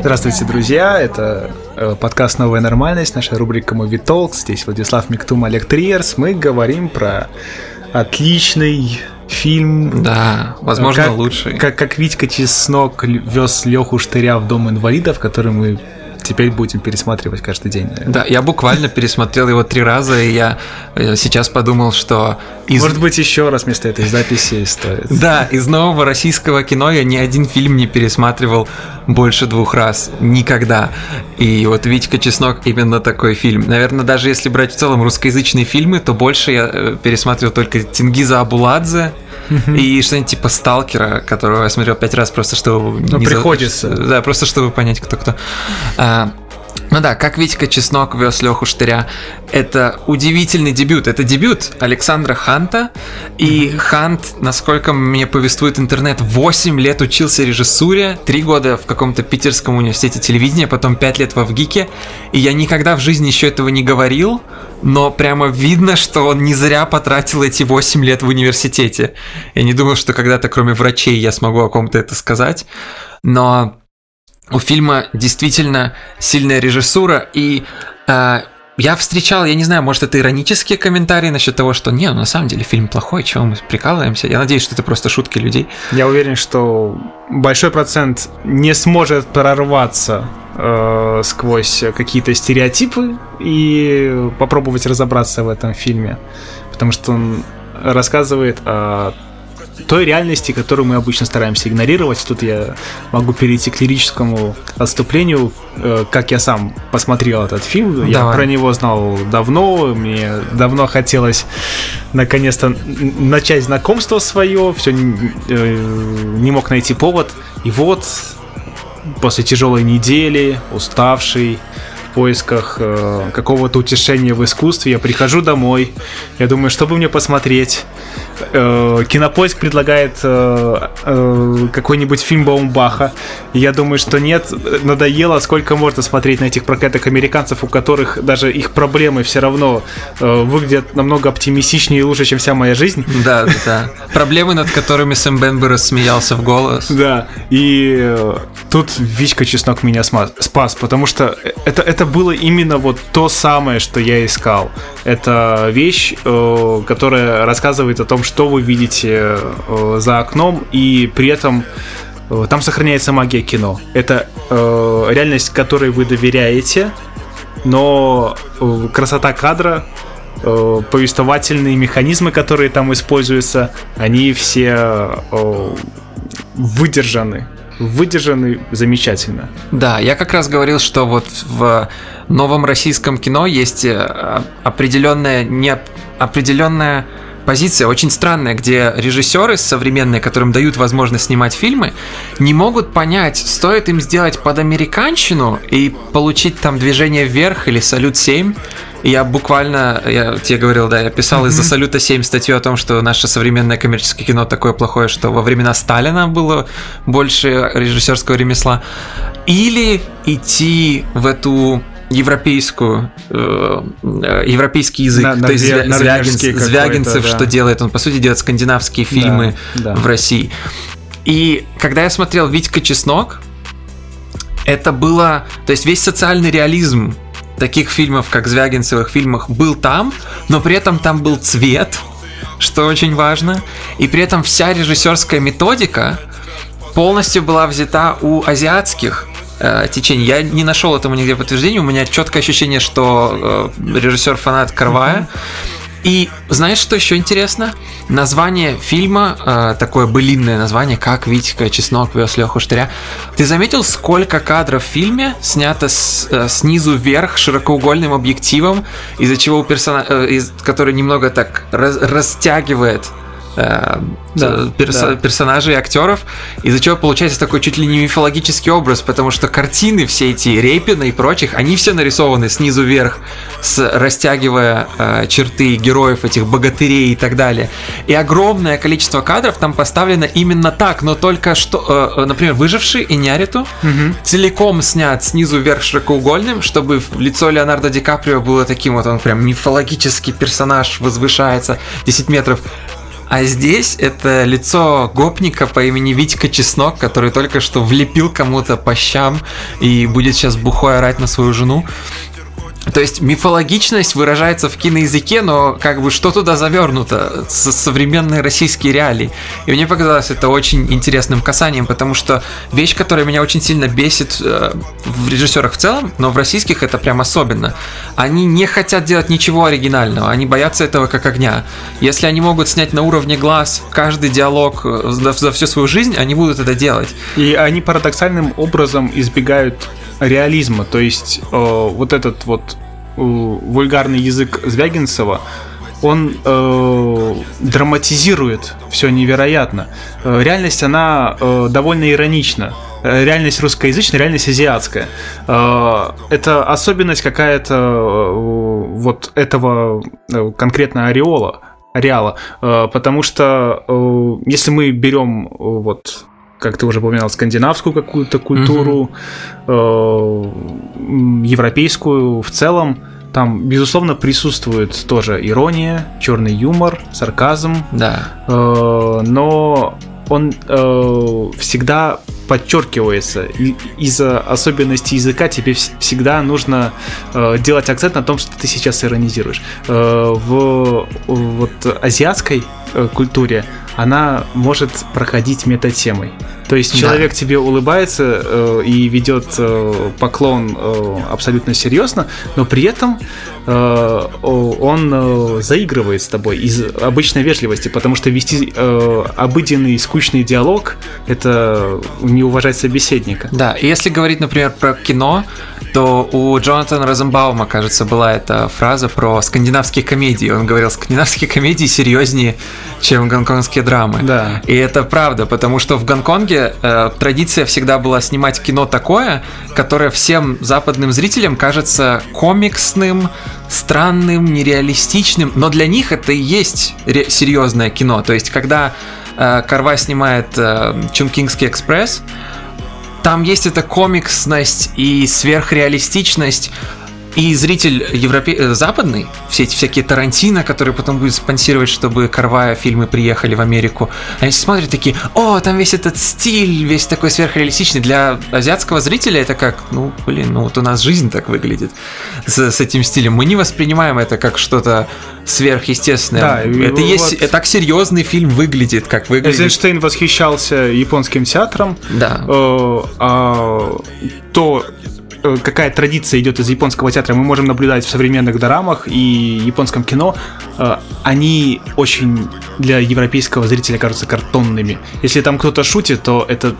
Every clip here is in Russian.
Здравствуйте, друзья! Это э, подкаст «Новая нормальность», наша рубрика «Movie Talks». Здесь Владислав Миктум, Олег Триерс. Мы говорим про отличный фильм. Да, возможно, как, лучший. Как, как Витька Чеснок вез Леху Штыря в дом инвалидов, который мы теперь будем пересматривать каждый день. Наверное. Да, я буквально пересмотрел его три раза, и я э, сейчас подумал, что... Из... Может быть, еще раз вместо этой записи стоит. Да, из нового российского кино я ни один фильм не пересматривал больше двух раз. Никогда. И вот «Витька Чеснок» именно такой фильм. Наверное, даже если брать в целом русскоязычные фильмы, то больше я э, пересматривал только Тингиза Абуладзе, и что-нибудь типа Сталкера, которого я смотрел пять раз просто, чтобы... Ну, приходится. За... Да, просто чтобы понять, кто кто. А, ну да, как Витька Чеснок вез Леху Штыря. Это удивительный дебют. Это дебют Александра Ханта. И Хант, насколько мне повествует интернет, 8 лет учился режиссуре, 3 года в каком-то питерском университете телевидения, потом 5 лет во ВГИКе. И я никогда в жизни еще этого не говорил, но прямо видно, что он не зря потратил эти 8 лет в университете. Я не думал, что когда-то, кроме врачей, я смогу о ком-то это сказать. Но у фильма действительно сильная режиссура, и э, я встречал, я не знаю, может, это иронические комментарии насчет того, что не, ну, на самом деле фильм плохой, чего мы прикалываемся. Я надеюсь, что это просто шутки людей. Я уверен, что большой процент не сможет прорваться э, сквозь какие-то стереотипы и попробовать разобраться в этом фильме, потому что он рассказывает о той реальности, которую мы обычно стараемся игнорировать. Тут я могу перейти к лирическому отступлению, э, как я сам посмотрел этот фильм. Давай. Я про него знал давно, мне давно хотелось наконец-то начать знакомство свое, все э, не мог найти повод. И вот после тяжелой недели, уставший, в поисках э, какого-то утешения в искусстве. Я прихожу домой, я думаю, что бы мне посмотреть. Э, Кинопоиск предлагает э, э, какой-нибудь фильм Баумбаха. Я думаю, что нет, надоело, сколько можно смотреть на этих прокатах американцев, у которых даже их проблемы все равно э, выглядят намного оптимистичнее и лучше, чем вся моя жизнь. Да, да. Проблемы, над которыми Сэм Бенбер смеялся в голос. Да, и э, тут Вичка Чеснок меня спас, потому что это, это было именно вот то самое, что я искал. Это вещь, э, которая рассказывает о том, что вы видите э, за окном, и при этом э, там сохраняется магия кино. Это реальность, которой вы доверяете, но красота кадра, повествовательные механизмы, которые там используются, они все выдержаны выдержаны замечательно. Да, я как раз говорил, что вот в новом российском кино есть э, определенная, не определенная позиция очень странная, где режиссеры современные, которым дают возможность снимать фильмы, не могут понять, стоит им сделать под американщину и получить там движение вверх или салют 7. И я буквально, я тебе говорил, да, я писал mm-hmm. из-за салюта 7 статью о том, что наше современное коммерческое кино такое плохое, что во времена Сталина было больше режиссерского ремесла. Или идти в эту европейскую, э, э, европейский язык, на, то есть Звягинцев, Звягинцев да. что делает, он по сути делает скандинавские фильмы да, да. в России. И когда я смотрел Витька Чеснок, это было, то есть весь социальный реализм таких фильмов, как Звягинцевых фильмах, был там, но при этом там был цвет, что очень важно, и при этом вся режиссерская методика полностью была взята у азиатских э, течений. Я не нашел этому нигде подтверждения. У меня четкое ощущение, что э, режиссер фанат Карвая. И знаешь, что еще интересно? Название фильма, э, такое былинное название, как Витька Чеснок вез Леху Штыря. Ты заметил, сколько кадров в фильме снято с, э, снизу вверх широкоугольным объективом, из-за чего у персонажа, э, из, который немного так раз, растягивает Э, да, перс- да. персонажей, актеров, из-за чего получается такой чуть ли не мифологический образ, потому что картины все эти Репина и прочих, они все нарисованы снизу вверх, с растягивая э, черты героев этих богатырей и так далее. И огромное количество кадров там поставлено именно так, но только что, э, э например, выживший и Няриту угу. целиком снят снизу вверх широкоугольным, чтобы лицо Леонардо Ди Каприо было таким вот, он прям мифологический персонаж возвышается 10 метров А здесь это лицо гопника по имени Витька Чеснок, который только что влепил кому-то по щам и будет сейчас бухой орать на свою жену. То есть мифологичность выражается в киноязыке, но как бы что туда завернуто со современные российские реалии. И мне показалось это очень интересным касанием, потому что вещь, которая меня очень сильно бесит э, в режиссерах в целом, но в российских это прям особенно. Они не хотят делать ничего оригинального, они боятся этого как огня. Если они могут снять на уровне глаз каждый диалог э, за, за всю свою жизнь, они будут это делать. И они парадоксальным образом избегают реализма. То есть э, вот этот вот э, вульгарный язык Звягинцева, он э, драматизирует все невероятно. Э, реальность, она э, довольно иронична. Э, реальность русскоязычная, реальность азиатская. Э, это особенность какая-то э, вот этого конкретно ореола, ареала, потому что если мы берем вот как ты уже упоминал, скандинавскую какую-то культуру, э, европейскую в целом. Там, безусловно, присутствует тоже ирония, черный юмор, сарказм. Да. Э, но он э, всегда подчеркивается. Из-за особенностей языка тебе всегда нужно э, делать акцент на том, что ты сейчас иронизируешь. Э, в вот азиатской э, культуре она может проходить метатемой. То есть человек да. тебе улыбается э, и ведет э, поклон э, абсолютно серьезно, но при этом э, он э, заигрывает с тобой из обычной вежливости, потому что вести э, обыденный скучный диалог это не уважать собеседника. Да, и если говорить, например, про кино, то у Джонатана Розенбаума, кажется, была эта фраза про скандинавские комедии. Он говорил, скандинавские комедии серьезнее, чем гонконгские драмы. Да. И это правда, потому что в Гонконге э, традиция всегда была снимать кино такое, которое всем западным зрителям кажется комиксным, странным, нереалистичным, но для них это и есть серьезное кино. То есть, когда э, Карва снимает э, Чункингский экспресс, там есть эта комиксность и сверхреалистичность, и зритель европе... Э, западный, все эти всякие Тарантино, которые потом будет спонсировать, чтобы Карвая фильмы приехали в Америку, они смотрят такие, о, там весь этот стиль, весь такой сверхреалистичный. Для азиатского зрителя это как, ну, блин, ну вот у нас жизнь так выглядит с, с этим стилем. Мы не воспринимаем это как что-то сверхъестественное. Да, это есть, вот... так серьезный фильм выглядит, как выглядит. Эйзенштейн восхищался японским театром. Да. Э, а то какая традиция идет из японского театра, мы можем наблюдать в современных дорамах и японском кино, э, они очень для европейского зрителя кажутся картонными. Если там кто-то шутит, то это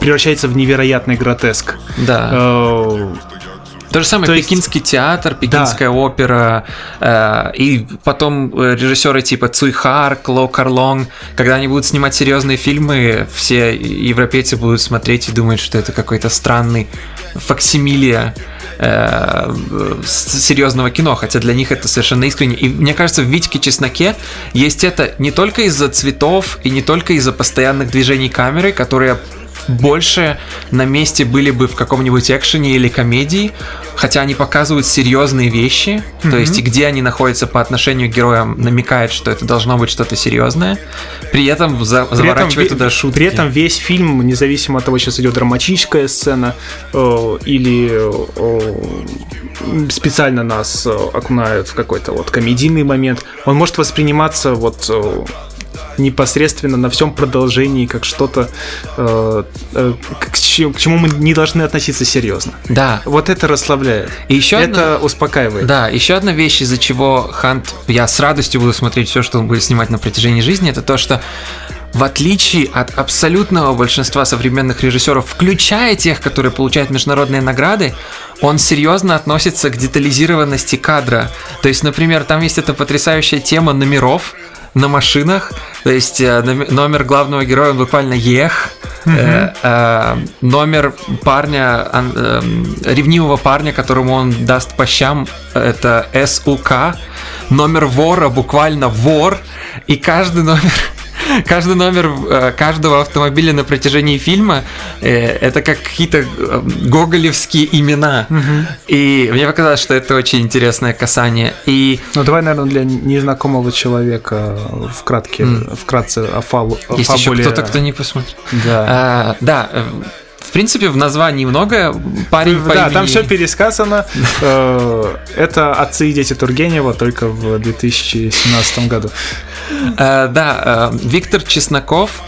превращается в невероятный гротеск. Да. Э, то же самое То пекинский есть... театр, пекинская да. опера, э, и потом режиссеры типа Цуйхар, Кло Карлон, когда они будут снимать серьезные фильмы, все европейцы будут смотреть и думать, что это какой-то странный факсимилия э, серьезного кино, хотя для них это совершенно искренне. И мне кажется, в Витьке Чесноке есть это не только из-за цветов и не только из-за постоянных движений камеры, которые больше на месте были бы в каком-нибудь экшене или комедии, хотя они показывают серьезные вещи, mm-hmm. то есть и где они находятся по отношению к героям намекает, что это должно быть что-то серьезное, при этом за- при заворачивает этом, туда шутки. При этом весь фильм, независимо от того, сейчас идет драматическая сцена э, или э, специально нас э, окунают в какой-то вот комедийный момент, он может восприниматься вот э, непосредственно на всем продолжении как что-то, э, э, к, чему, к чему мы не должны относиться серьезно. Да. Вот это расслабляет. И еще это одна... успокаивает. Да, еще одна вещь, из-за чего Хант, я с радостью буду смотреть все, что он будет снимать на протяжении жизни, это то, что в отличие от абсолютного большинства современных режиссеров, включая тех, которые получают международные награды, он серьезно относится к детализированности кадра. То есть, например, там есть эта потрясающая тема номеров, на машинах. То есть э, номер главного героя он буквально ех. Э, э, номер парня, э, ревнивого парня, которому он даст по щам, это СУК. Номер вора буквально вор. И каждый номер каждый номер э, каждого автомобиля на протяжении фильма э, это как какие-то э, гоголевские имена. И мне показалось, что это очень интересное касание. И... Ну давай, наверное, для незнакомого человека вкратке, mm. вкратце о, фалу, о Есть фабуле. еще кто-то, кто не посмотрит. Да. А, да, в принципе, в названии много. Парень по Да, имени... там все пересказано. Э, это отцы и дети Тургенева только в 2017 году. Э, да, э, Виктор Чесноков,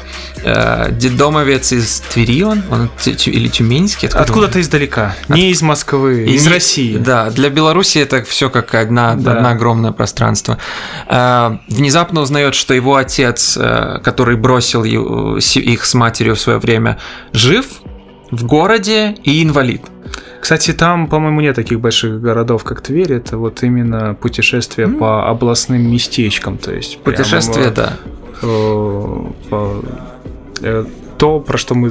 дедомовец из Твери он, он или Тюменский. Откуда Откуда-то издалека, не из Москвы, из, из России. Да, для Беларуси это все как одна, да. одно огромное пространство. Внезапно узнает, что его отец, который бросил их с матерью в свое время, жив, в городе и инвалид. Кстати, там, по-моему, нет таких больших городов, как Тверь. Это вот именно путешествие mm. по областным местечкам. То есть путешествие, прямо, да. Э, по, э, то, про что мы...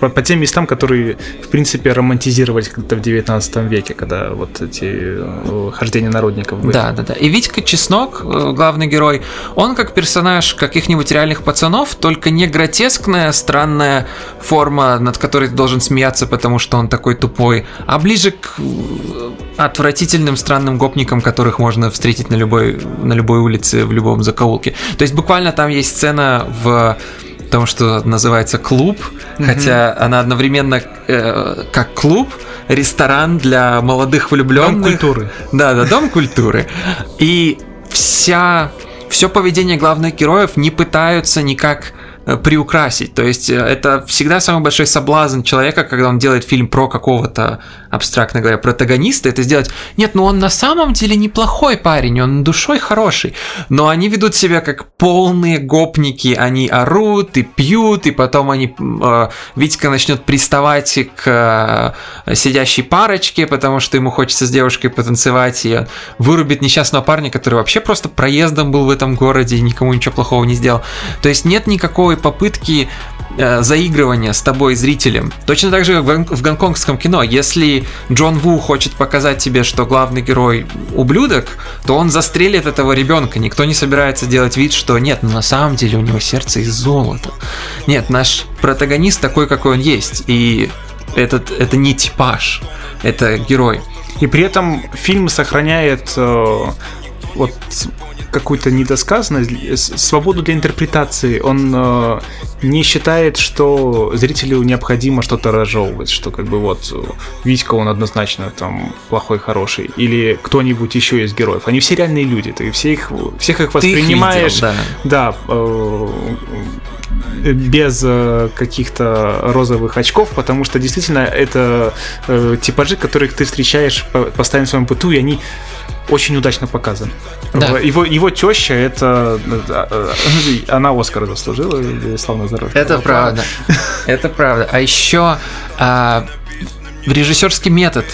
По, по тем местам, которые, в принципе, романтизировались когда-то в 19 веке, когда вот эти э, хождения народников были. Да, да, да. И Витька Чеснок, э, главный герой, он как персонаж каких-нибудь реальных пацанов, только не гротескная, странная форма, над которой ты должен смеяться, потому что он такой тупой, а ближе к э, отвратительным странным гопникам, которых можно встретить на любой, на любой улице, в любом закоулке. То есть буквально там есть сцена в том, что называется клуб, mm-hmm. хотя она одновременно э, как клуб, ресторан для молодых влюбленных. Дом культуры. Да, да, дом культуры. И вся все поведение главных героев не пытаются никак Э, приукрасить. То есть э, это всегда самый большой соблазн человека, когда он делает фильм про какого-то, абстрактно говоря, протагониста, это сделать, нет, ну он на самом деле неплохой парень, он душой хороший, но они ведут себя как полные гопники, они орут и пьют, и потом они, э, Витька начнет приставать к э, сидящей парочке, потому что ему хочется с девушкой потанцевать, и вырубит несчастного парня, который вообще просто проездом был в этом городе и никому ничего плохого не сделал. То есть нет никакой попытки э, заигрывания с тобой зрителем. Точно так же, как в гонконгском кино. Если Джон Ву хочет показать тебе, что главный герой ублюдок, то он застрелит этого ребенка. Никто не собирается делать вид, что нет, ну на самом деле у него сердце из золота. Нет, наш протагонист такой, какой он есть. И этот, это не типаж, это герой. И при этом фильм сохраняет э, вот какую-то недосказанность, свободу для интерпретации. Он э, не считает, что зрителю необходимо что-то разжевывать, что как бы вот Витька, он однозначно там плохой, хороший, или кто-нибудь еще из героев. Они все реальные люди, ты все их, всех их воспринимаешь. Их видел, да. Да. Э, без э, каких-то розовых очков, потому что действительно это э, типажи, которых ты встречаешь постоянно в своем быту, и они очень удачно показан. Да. Его, его теща, это э, она Оскара заслужила, славно здоровье. Это правда. Это правда. А еще а, режиссерский метод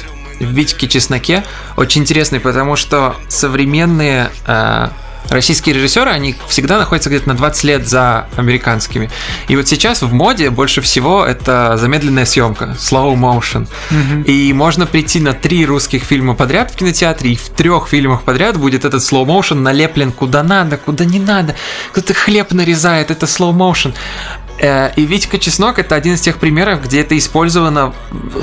в Витьке Чесноке очень интересный, потому что современные а, российские режиссеры, они всегда находятся где-то на 20 лет за американскими. И вот сейчас в моде больше всего это замедленная съемка, slow motion. Mm-hmm. И можно прийти на три русских фильма подряд в кинотеатре, и в трех фильмах подряд будет этот slow motion налеплен куда надо, куда не надо. Кто-то хлеб нарезает, это slow motion. Э, и Витька Чеснок это один из тех примеров, где это использовано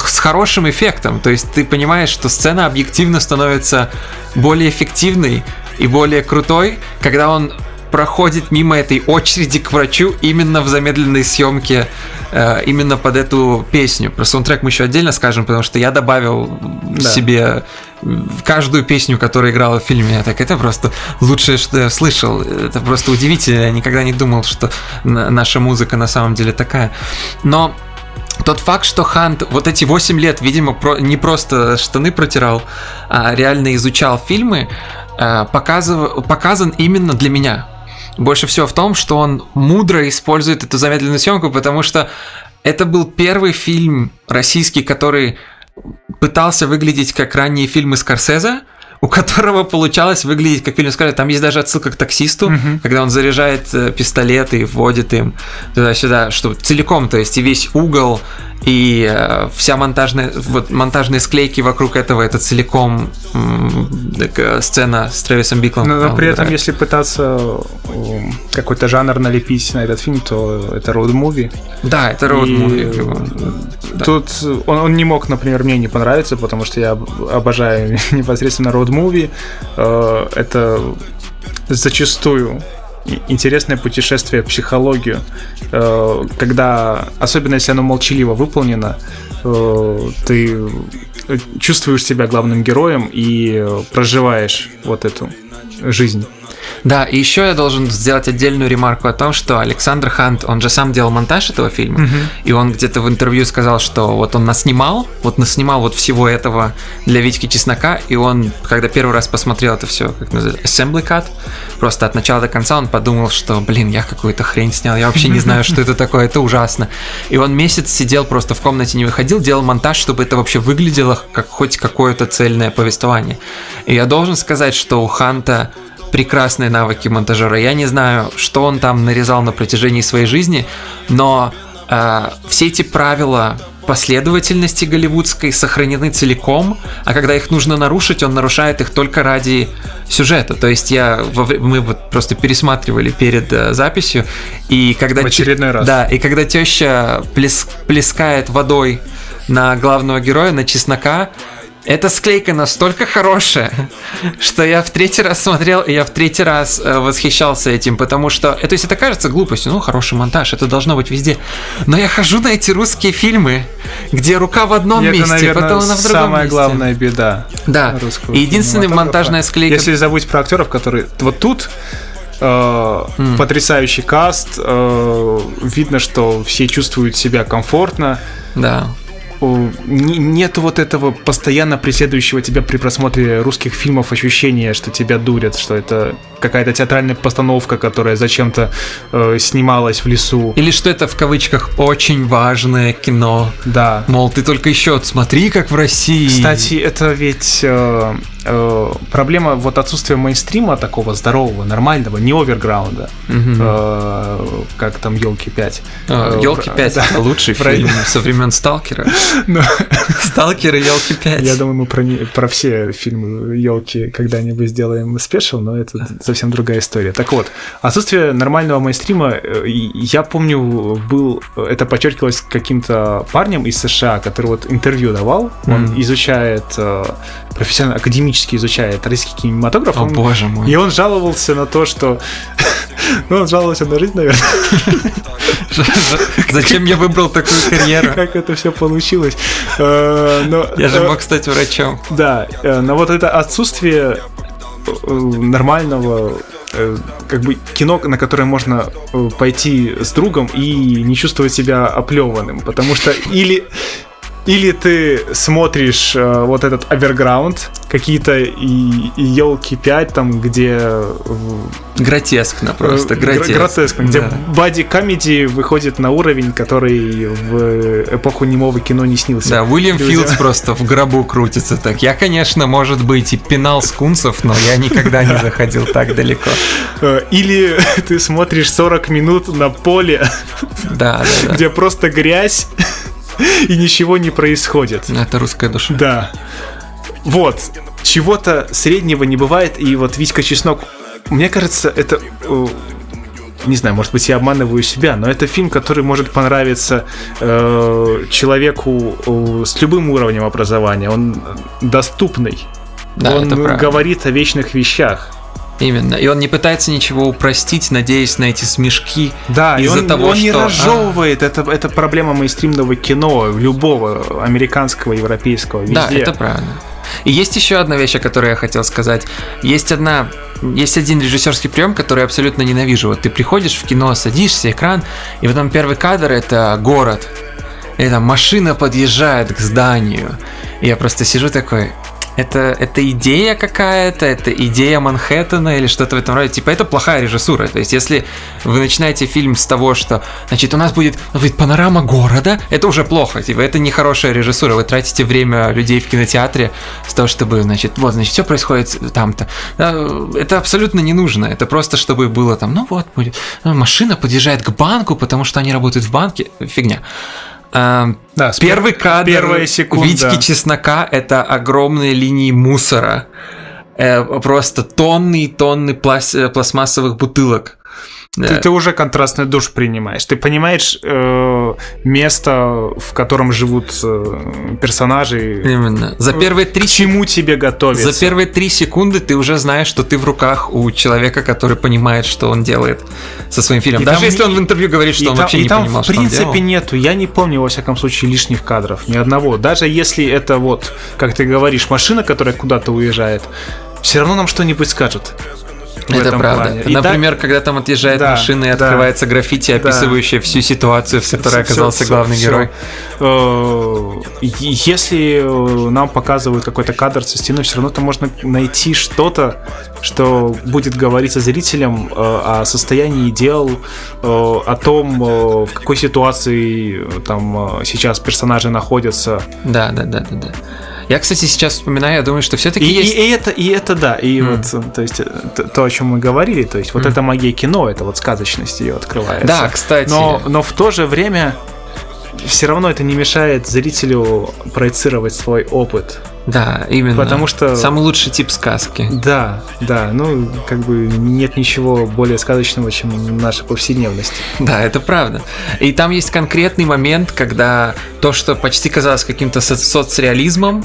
с хорошим эффектом. То есть ты понимаешь, что сцена объективно становится более эффективной, и более крутой, когда он проходит мимо этой очереди к врачу именно в замедленной съемке, э, именно под эту песню. Про саундтрек мы еще отдельно скажем, потому что я добавил да. себе каждую песню, которая играла в фильме. Я так, это просто лучшее, что я слышал. Это просто удивительно. Я никогда не думал, что наша музыка на самом деле такая. Но тот факт, что Хант вот эти 8 лет, видимо, про, не просто штаны протирал, а реально изучал фильмы, показыв... показан именно для меня. Больше всего в том, что он мудро использует эту замедленную съемку, потому что это был первый фильм российский, который пытался выглядеть как ранние фильмы Скорсезе, у которого получалось выглядеть как фильм Скорсезе. Там есть даже отсылка к таксисту, mm-hmm. когда он заряжает э, пистолет и вводит им туда-сюда, что целиком, то есть и весь угол, и э, вся монтажная, вот монтажные склейки вокруг этого, это целиком м- сцена с Трэвисом Биклом. Но, но при этом, если пытаться какой-то жанр налепить на этот фильм, то это роуд-муви. Да, это роуд-муви. Тут он, он не мог, например, мне не понравиться, потому что я обожаю непосредственно роуд-муви. Э, это зачастую интересное путешествие в психологию, э, когда, особенно если оно молчаливо выполнено, э, ты чувствуешь себя главным героем и проживаешь вот эту жизнь. Да, и еще я должен сделать отдельную ремарку о том, что Александр Хант, он же сам делал монтаж этого фильма, угу. и он где-то в интервью сказал, что вот он наснимал, вот наснимал вот всего этого для Витьки Чеснока, и он, когда первый раз посмотрел это все, как называется, assembly cut, просто от начала до конца он подумал, что, блин, я какую-то хрень снял, я вообще не знаю, что это такое, это ужасно. И он месяц сидел просто в комнате, не выходил, делал монтаж, чтобы это вообще выглядело как хоть какое-то цельное повествование. И я должен сказать, что у Ханта прекрасные навыки монтажера. Я не знаю, что он там нарезал на протяжении своей жизни, но э, все эти правила последовательности голливудской сохранены целиком, а когда их нужно нарушить, он нарушает их только ради сюжета. То есть я мы вот просто пересматривали перед э, записью и когда в очередной раз. Да, и когда теща плес, плескает водой на главного героя, на чеснока, эта склейка настолько хорошая, что я в третий раз смотрел, и я в третий раз э, восхищался этим, потому что, э, то есть это кажется глупостью, ну, хороший монтаж, это должно быть везде. Но я хожу на эти русские фильмы, где рука в одном это, месте, наверное, потом она в другом самая месте. главная беда. Да, и единственная монтажная склейка... Если забыть про актеров, которые... Вот тут mm. потрясающий каст, э, видно, что все чувствуют себя комфортно. Да нет вот этого постоянно преследующего тебя при просмотре русских фильмов ощущения, что тебя дурят, что это какая-то театральная постановка, которая зачем-то э, снималась в лесу. Или что это в кавычках очень важное кино. Да. Мол, ты только еще смотри, как в России. Кстати, это ведь э, э, проблема вот отсутствия мейнстрима такого здорового, нормального, не оверграунда, угу. э, как там елки 5. Елки 5 да. это лучший фильм со времен Сталкера. Сталкер и елки 5. Я думаю, мы про, про все фильмы елки когда-нибудь сделаем спешл, но это совсем другая история. Так вот, отсутствие нормального мейнстрима, э, я помню, был, это подчеркивалось каким-то парнем из США, который вот интервью давал, он mm. изучает э, профессионально, академически изучает российский кинематограф. О, он, боже мой. И он жаловался на то, что... ну, он жаловался на жизнь, наверное. Зачем я выбрал такую карьеру? Как это все получилось. Э, я же мог стать врачом. Да, но вот это отсутствие Э, нормального э, как бы кино, на которое можно э, пойти с другом и не чувствовать себя оплеванным, потому что или или ты смотришь э, вот этот Оверграунд, какие-то и, и елки 5, там, где... Э, гротескно просто, гротескно. Гротескно, где да. бади комедии выходит на уровень, который в эпоху немого кино не снился. Да, Уильям Друзья. Филдс просто в гробу крутится так. Я, конечно, может быть, и пенал скунсов, но я никогда не заходил так далеко. Э, или ты смотришь 40 минут на поле, да, да, да. где просто грязь, и ничего не происходит. Это русская душа. Да. Вот. Чего-то среднего не бывает, и вот Витька Чеснок, мне кажется, это не знаю, может быть, я обманываю себя, но это фильм, который может понравиться э, человеку э, с любым уровнем образования. Он доступный. Да, он говорит о вечных вещах. Именно. И он не пытается ничего упростить, надеясь на эти смешки. Да, из-за он, того, он что... не разжевывает. А... Это, это проблема мейнстримного кино, любого американского, европейского, везде. Да, это правильно. И есть еще одна вещь, о которой я хотел сказать. Есть одна есть один режиссерский прием, который я абсолютно ненавижу. Вот ты приходишь в кино, садишься, экран, и потом первый кадр это город. Там машина подъезжает к зданию. И я просто сижу такой, это, это идея какая-то, это идея Манхэттена или что-то в этом роде. Типа, это плохая режиссура. То есть, если вы начинаете фильм с того, что, значит, у нас будет, будет панорама города, это уже плохо. Типа, это не хорошая режиссура. Вы тратите время людей в кинотеатре с того, чтобы, значит, вот, значит, все происходит там-то. Это абсолютно не нужно. Это просто, чтобы было там, ну вот, будет. Машина подъезжает к банку, потому что они работают в банке. Фигня. Эм, да, Первый кадр первая секунда. Витьки Чеснока – это огромные линии мусора. Э, просто тонны и тонны пластмассовых бутылок Ты, ты уже контрастный душ принимаешь. Ты понимаешь э, место, в котором живут э, персонажи. Именно. За первые три... К чему тебе готовиться. За первые три секунды ты уже знаешь, что ты в руках у человека, который понимает, что он делает со своим фильмом. И Даже если он в интервью говорит, что он там, вообще и не там, понимал, в принципе, нету. Я не помню, во всяком случае, лишних кадров. Ни одного. Даже если это вот, как ты говоришь, машина, которая куда-то уезжает, все равно нам что-нибудь скажут. Это правда. Плане. Например, так... когда там отъезжает да, машина и да, открывается граффити, описывающее да. всю ситуацию, в которой все, оказался все, главный все. герой. Э, если э, нам показывают какой-то кадр со стены, все равно там можно найти что-то, что будет говорить зрителям э, о состоянии дел, о том, в какой ситуации там сейчас персонажи находятся. Да, да, да, да, да. Я, кстати, сейчас вспоминаю, я думаю, что все-таки и, есть... И, и это, и это да, и mm. вот, то есть, то, то, о чем мы говорили, то есть, вот mm. это магия кино, это вот сказочность ее открывается. Да, кстати. Но, но в то же время все равно это не мешает зрителю проецировать свой опыт. Да, именно. Потому что... Самый лучший тип сказки. Да, да. Ну, как бы нет ничего более сказочного, чем наша повседневность. Да, это правда. И там есть конкретный момент, когда то, что почти казалось каким-то со- соцреализмом,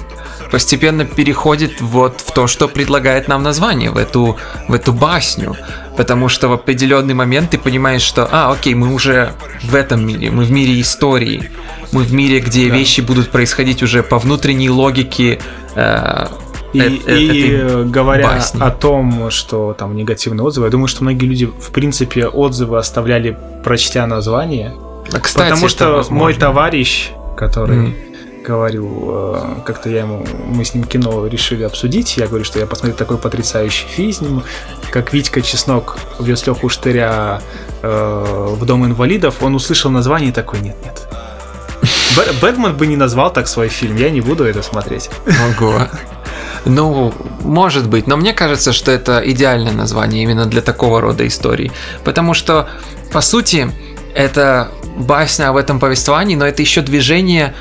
постепенно переходит вот в то, что предлагает нам название, в эту, в эту басню. Потому что в определенный момент ты понимаешь, что, а, окей, мы уже в этом мире, мы в мире истории, мы в мире, где да. вещи будут происходить уже по внутренней логике. Э, и, э, и говоря басни. о том, что там негативные отзывы, я думаю, что многие люди, в принципе, отзывы оставляли, прочтя название. А, кстати, потому что мой товарищ, который mm говорил, э, как-то я ему, мы с ним кино решили обсудить, я говорю, что я посмотрел такой потрясающий фильм, как Витька Чеснок вез Леху Штыря э, в Дом инвалидов, он услышал название и такой, нет-нет. Бэтмен бы не назвал так свой фильм, я не буду это смотреть. Ого. Ну, может быть, но мне кажется, что это идеальное название именно для такого рода историй. Потому что, по сути, это басня об этом повествовании, но это еще движение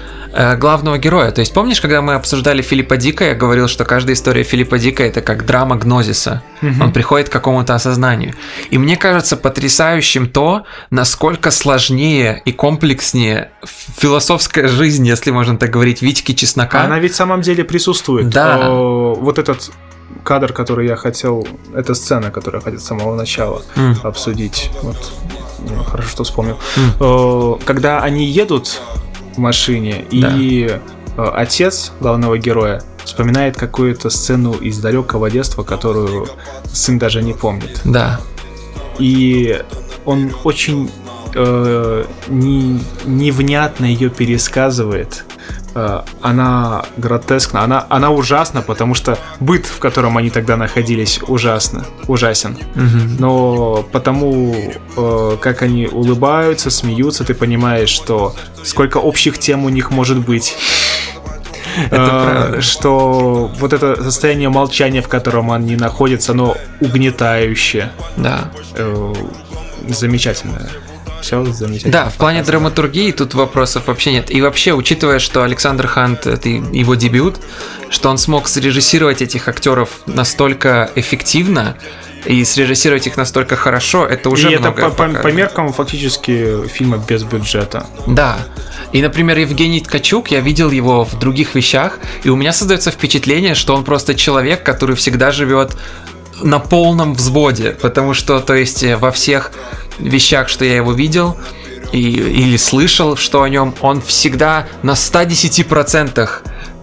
главного героя. То есть помнишь, когда мы обсуждали Филиппа Дика, я говорил, что каждая история Филиппа Дика это как драма гнозиса. Угу. Он приходит к какому-то осознанию. И мне кажется потрясающим то, насколько сложнее и комплекснее философская жизнь, если можно так говорить, Витьки Чеснока. Она ведь в самом деле присутствует. Да. Вот этот кадр, который я хотел, это сцена, которую я хотел с самого начала mm. обсудить. Вот хорошо, что вспомнил. Mm. Когда они едут в машине, да. и э, отец главного героя вспоминает какую-то сцену из далекого детства, которую сын даже не помнит. Да. И он очень э, не, невнятно ее пересказывает. Э, она гротескна, она, она ужасна, потому что быт, в котором они тогда находились, ужасно, ужасен. Угу. Но потому, э, как они улыбаются, смеются, ты понимаешь, что сколько общих тем у них может быть. Это э, Что вот это состояние молчания, в котором они находятся, оно угнетающее. Да. Замечательное все замечательно. Да, в плане драматургии тут вопросов вообще нет. И вообще, учитывая, что Александр Хант это его дебют, что он смог срежиссировать этих актеров настолько эффективно, и срежиссировать их настолько хорошо, это уже и это по, по, по меркам фактически фильма без бюджета. Да. И, например, Евгений Ткачук, я видел его в других вещах, и у меня создается впечатление, что он просто человек, который всегда живет на полном взводе, потому что, то есть, во всех вещах, что я его видел и, или слышал, что о нем, он всегда на 110%.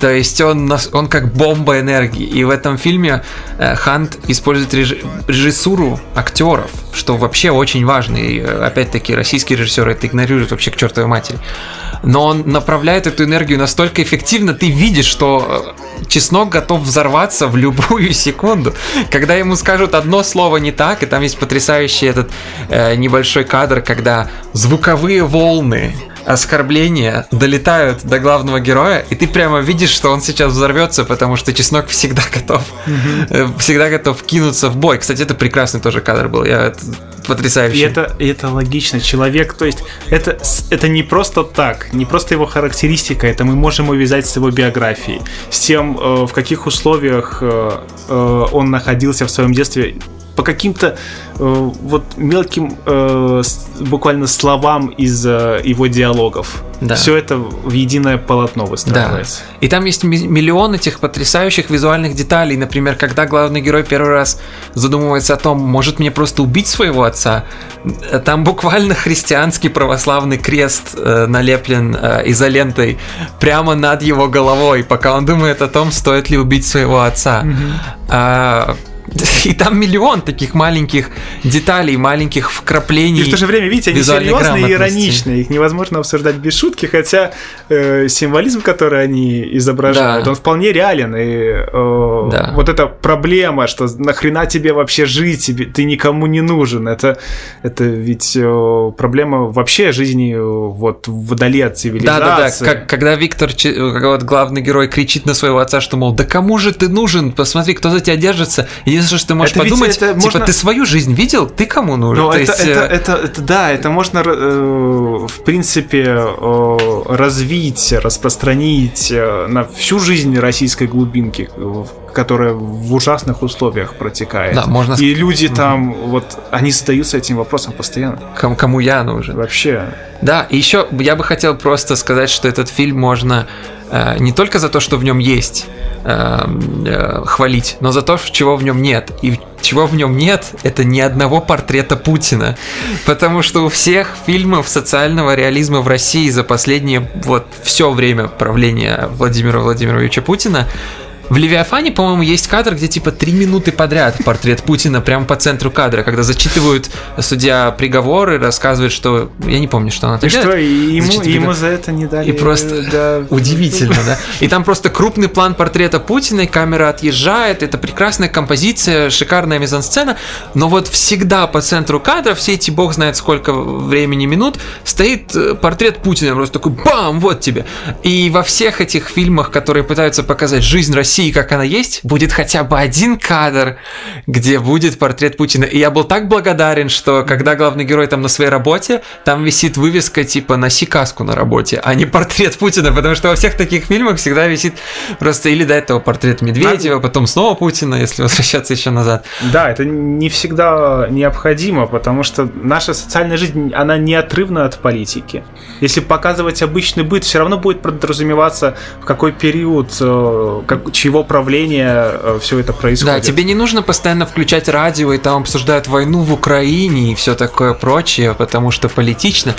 То есть он, он как бомба энергии. И в этом фильме э, Хант использует режиссуру актеров, что вообще очень важно. И э, опять-таки российские режиссеры это игнорируют вообще к чертовой матери но он направляет эту энергию настолько эффективно, ты видишь, что э, чеснок готов взорваться в любую секунду. Когда ему скажут одно слово не так, и там есть потрясающий этот э, небольшой кадр, когда звуковые волны оскорбления долетают до главного героя, и ты прямо видишь, что он сейчас взорвется, потому что чеснок всегда готов, mm-hmm. всегда готов кинуться в бой. Кстати, это прекрасный тоже кадр был. Я потрясающий. И это, и это логично. Человек, то есть, это, это не просто так, не просто его характеристика, это мы можем увязать с его биографией, с тем, э, в каких условиях э, э, он находился в своем детстве по каким-то э, вот мелким э, буквально словам из э, его диалогов. Да. Все это в единое полотно выстраивается. Да. И там есть миллион этих потрясающих визуальных деталей. Например, когда главный герой первый раз задумывается о том, может мне просто убить своего отца, там буквально христианский православный крест э, налеплен э, изолентой прямо над его головой, пока он думает о том, стоит ли убить своего отца. Mm-hmm. А, И там миллион таких маленьких деталей, маленьких вкраплений. И в то же время, видите, они серьезные и ироничные. Их невозможно обсуждать без шутки, хотя э, символизм, который они изображают, да. он вполне реален. И э, да. вот эта проблема, что нахрена тебе вообще жить, тебе, ты никому не нужен, это, это ведь э, проблема вообще жизни э, вот вдали от цивилизации. Да-да-да, как, когда Виктор, вот главный герой, кричит на своего отца, что, мол, да кому же ты нужен, посмотри, кто за тебя держится. И единственное, что ты можешь это подумать, это типа, можно... ты свою жизнь видел, ты кому нужен? Ну, это, есть... это, э, это, это, да, это можно, э, в принципе, э, развить, распространить э, на всю жизнь российской глубинки, которая в ужасных условиях протекает. Да, можно... И люди там, вот, они задаются этим вопросом постоянно. Кому, кому я нужен? Вообще. Да, и еще я бы хотел просто сказать, что этот фильм можно э, не только за то, что в нем есть, э, э, хвалить, но за то, чего в нем нет. И чего в нем нет, это ни одного портрета Путина. Потому что у всех фильмов социального реализма в России за последнее вот все время правления Владимира Владимировича Путина в Левиафане, по-моему, есть кадр, где типа три минуты подряд портрет Путина прямо по центру кадра, когда зачитывают судья приговоры, рассказывает, что... Я не помню, что она так И делает. что, и ему, ему за это не дали... И просто да. удивительно, да? И там просто крупный план портрета Путина, камера отъезжает, это прекрасная композиция, шикарная мизансцена, но вот всегда по центру кадра, все эти бог знает сколько времени минут, стоит э, портрет Путина, просто такой бам, вот тебе. И во всех этих фильмах, которые пытаются показать жизнь России, России, как она есть, будет хотя бы один кадр, где будет портрет Путина. И я был так благодарен, что когда главный герой там на своей работе, там висит вывеска типа «Носи каску на работе», а не портрет Путина, потому что во всех таких фильмах всегда висит просто или до этого портрет Медведева, потом снова Путина, если возвращаться еще назад. Да, это не всегда необходимо, потому что наша социальная жизнь, она неотрывна от политики. Если показывать обычный быт, все равно будет подразумеваться, в какой период, э, как, чьего правления э, все это происходит. Да, тебе не нужно постоянно включать радио, и там обсуждают войну в Украине и все такое прочее, потому что политично.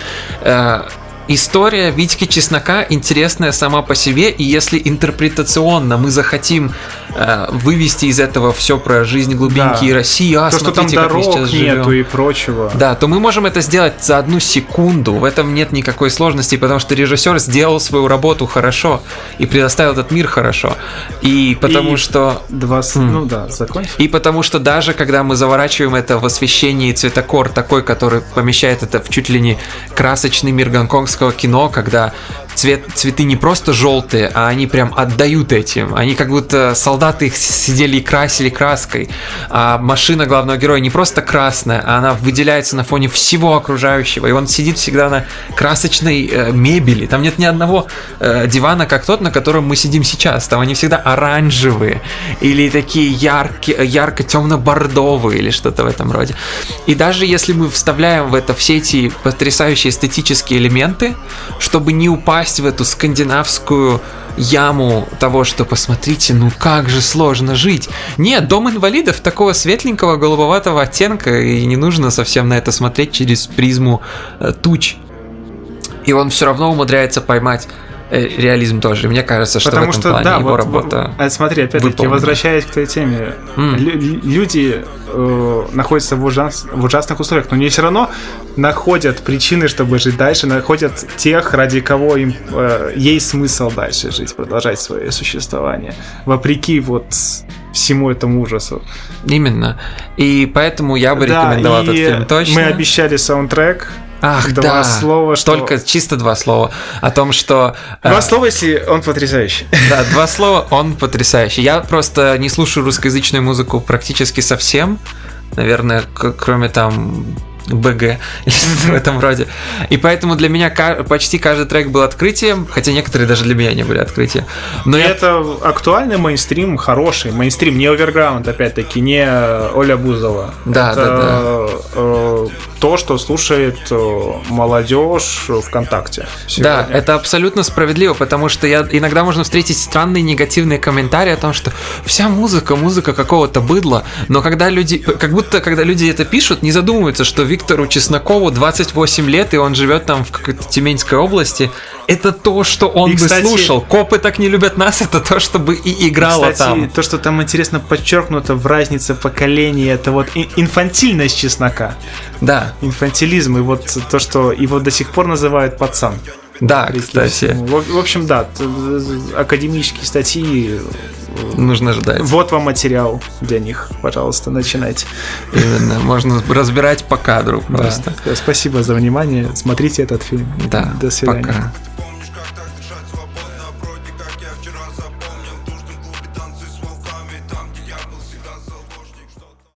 История Витьки Чеснока интересная сама по себе, и если интерпретационно мы захотим э, вывести из этого все про жизнь глубинки да. России, а то, что там дорог нету живем. и прочего. Да, то мы можем это сделать за одну секунду. В этом нет никакой сложности, потому что режиссер сделал свою работу хорошо и предоставил этот мир хорошо. И потому и что... Два... Mm. Ну да, закончим. И потому что даже когда мы заворачиваем это в освещении цветокор такой, который помещает это в чуть ли не красочный мир Гонконгского американского кино, когда цвет, цветы не просто желтые, а они прям отдают этим. Они как будто солдаты их сидели и красили краской. А машина главного героя не просто красная, а она выделяется на фоне всего окружающего. И он сидит всегда на красочной э, мебели. Там нет ни одного э, дивана, как тот, на котором мы сидим сейчас. Там они всегда оранжевые или такие яркие, ярко темно-бордовые или что-то в этом роде. И даже если мы вставляем в это все эти потрясающие эстетические элементы, чтобы не упасть попасть в эту скандинавскую яму того, что посмотрите, ну как же сложно жить. Нет, дом инвалидов такого светленького голубоватого оттенка, и не нужно совсем на это смотреть через призму э, туч. И он все равно умудряется поймать реализм тоже. Мне кажется, что Потому в этом что, плане да, его вот, работа. А смотри, опять-таки, возвращаясь к той теме, mm. люди э, находятся в, ужас, в ужасных условиях, но они все равно находят причины, чтобы жить дальше, находят тех, ради кого им э, есть смысл дальше жить, продолжать свое существование, вопреки вот всему этому ужасу. Именно. И поэтому я бы да, рекомендовал этот фильм точно. Мы обещали саундтрек Ах, два да. слова, что... Только чисто два слова о том, что... Э, два э... слова, если он потрясающий. Да, два слова, он потрясающий. Я просто не слушаю русскоязычную музыку практически совсем. Наверное, кроме там БГ в этом роде. И поэтому для меня почти каждый трек был открытием, хотя некоторые даже для меня не были открытием. Но я... это актуальный мейнстрим, хороший мейнстрим, не оверграунд, опять-таки, не Оля Бузова. Да, это, да, да. То, что слушает э, молодежь ВКонтакте. Сегодня. Да, это абсолютно справедливо, потому что я иногда можно встретить странные негативные комментарии о том, что вся музыка, музыка какого-то быдла, но когда люди, как будто когда люди это пишут, не задумываются, что Виктору Чеснокову 28 лет, и он живет там в какой-то Тюменской области, это то, что он и, бы кстати, слушал. Копы так не любят нас, это то, чтобы и играло кстати, там. то, что там интересно подчеркнуто в разнице поколений, это вот инфантильность чеснока. Да. Инфантилизм, и вот то, что его до сих пор называют пацан. Да, кстати. В, в общем, да, академические статьи. Нужно ждать. Вот вам материал для них, пожалуйста, начинайте. Именно, можно разбирать по кадру просто. Да. Спасибо за внимание, смотрите этот фильм. Да, До свидания. Пока.